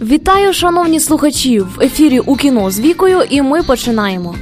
Вітаю, шановні слухачі! В ефірі у кіно з вікою, і ми починаємо.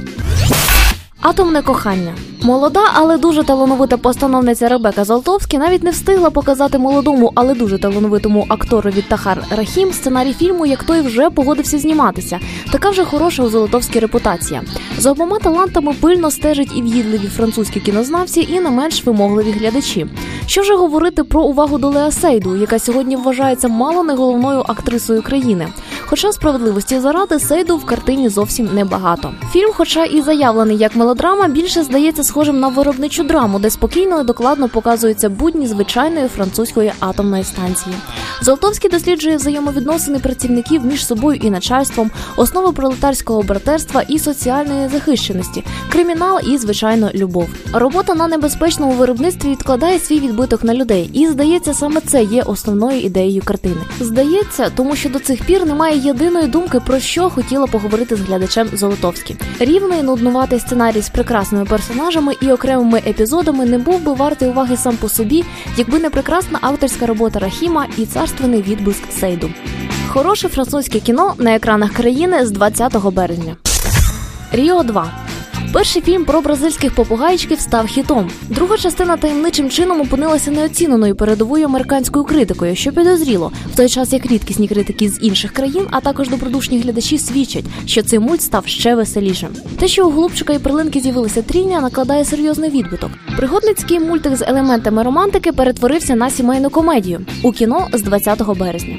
Атомне кохання. Молода, але дуже талановита постановниця Ребека Золотовська навіть не встигла показати молодому, але дуже талановитому акторові Тахар Рахім сценарій фільму, як той вже погодився зніматися. Така вже хороша у Золотовській репутація. За обома талантами пильно стежать і в'їдливі французькі кінознавці, і не менш вимогливі глядачі. Що вже говорити про увагу до Леа Сейду, яка сьогодні вважається мало не головною актрисою країни. Хоча справедливості заради Сейду в картині зовсім небагато. Фільм, хоча і заявлений як мелодрама, більше здається схожим на виробничу драму, де спокійно і докладно показуються будні звичайної французької атомної станції. Золотовський досліджує взаємовідносини працівників між собою і начальством, основи пролетарського братерства і соціальної захищеності, кримінал і звичайно любов. Робота на небезпечному виробництві відкладає свій відбиток на людей, і здається, саме це є основною ідеєю картини. Здається, тому що до цих пір немає єдиної думки про що хотіла поговорити з глядачем Золотовський. Рівний нуднуватий сценарій з прекрасними персонажами і окремими епізодами не був би вартий уваги сам по собі, якби не прекрасна авторська робота Рахіма і царственний відблиск Сейду. Хороше французьке кіно на екранах країни з 20 березня. Ріо 2 Перший фільм про бразильських попугайчиків став хітом. Друга частина таємничим чином опинилася неоціненою передовою американською критикою, що підозріло, в той час як рідкісні критики з інших країн, а також добродушні глядачі свідчать, що цей мульт став ще веселішим. Те, що у голубчика і прилинки з'явилися трійня, накладає серйозний відбиток. Пригодницький мультик з елементами романтики перетворився на сімейну комедію у кіно з 20 березня.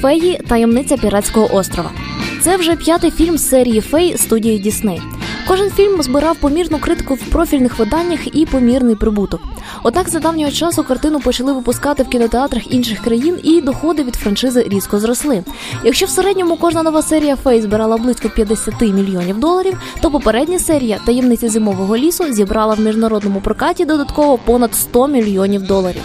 Феї таємниця піратського острова. Це вже п'ятий фільм серії Фей студії Дісней. Кожен фільм збирав помірну критику в профільних виданнях і помірний прибуток. Однак за давнього часу картину почали випускати в кінотеатрах інших країн, і доходи від франшизи різко зросли. Якщо в середньому кожна нова серія Фей збирала близько 50 мільйонів доларів, то попередня серія таємниця зимового лісу зібрала в міжнародному прокаті додатково понад 100 мільйонів доларів.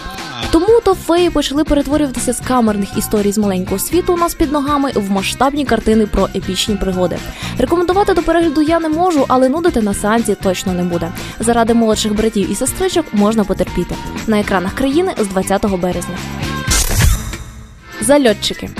Тому феї почали перетворюватися з камерних історій з маленького світу у нас під ногами в масштабні картини про епічні пригоди. Рекомендувати до перегляду я не можу, але нудити на сеансі точно не буде. Заради молодших братів і сестричок можна потерпіти на екранах країни з 20 березня. Зальотчики.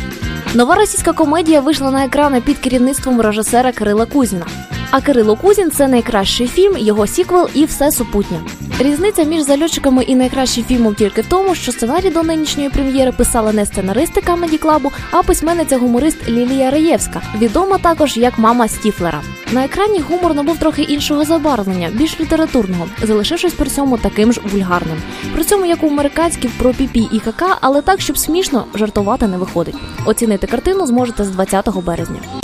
Нова російська комедія вийшла на екрани під керівництвом режисера Кирила Кузіна. А Кирило Кузін це найкращий фільм, його сіквел і все супутнє. Різниця між зальотчиками і найкращим фільмом тільки в тому, що сценарій до нинішньої прем'єри писала не сценаристи Камеді Клабу, а письменниця гуморист Лілія Раєвська, відома також як мама Стіфлера. На екрані гумор набув трохи іншого забарвлення, більш літературного, залишившись при цьому таким ж вульгарним. При цьому як у американських про піпі і кака, але так, щоб смішно жартувати не виходить. Оцінити картину зможете з 20 березня.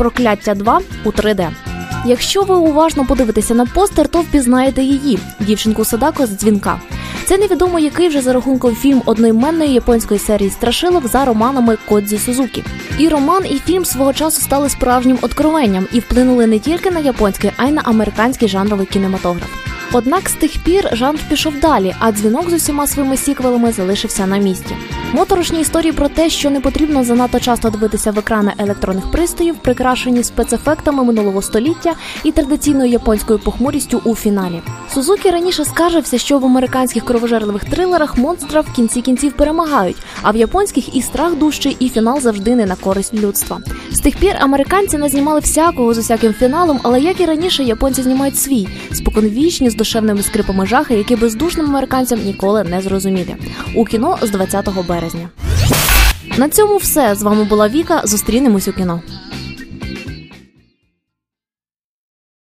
Прокляття 2 у 3D. Якщо ви уважно подивитеся на постер, то впізнаєте її дівчинку Садако з дзвінка. Це невідомо який вже за рахунком фільм одноіменної японської серії страшилок за романами Кодзі Сузукі. І роман, і фільм свого часу стали справжнім откровенням і вплинули не тільки на японський, а й на американський жанровий кінематограф. Однак з тих пір жанр пішов далі, а дзвінок з усіма своїми сіквелами залишився на місці. Моторошні історії про те, що не потрібно занадто часто дивитися в екрани електронних пристроїв, прикрашені спецефектами минулого століття і традиційною японською похмурістю у фіналі. Сузукі раніше скаржився, що в американських кровожерливих трилерах монстра в кінці кінців перемагають, а в японських і страх дужчий, і фінал завжди не на користь людства. З тих пір американці назнімали всякого з усяким фіналом, але як і раніше, японці знімають свій споконвічні душевними скрипами жахи, які бездушним американцям ніколи не зрозуміли. У кіно з 20 березня. На цьому все з вами була Віка. Зустрінемось у кіно.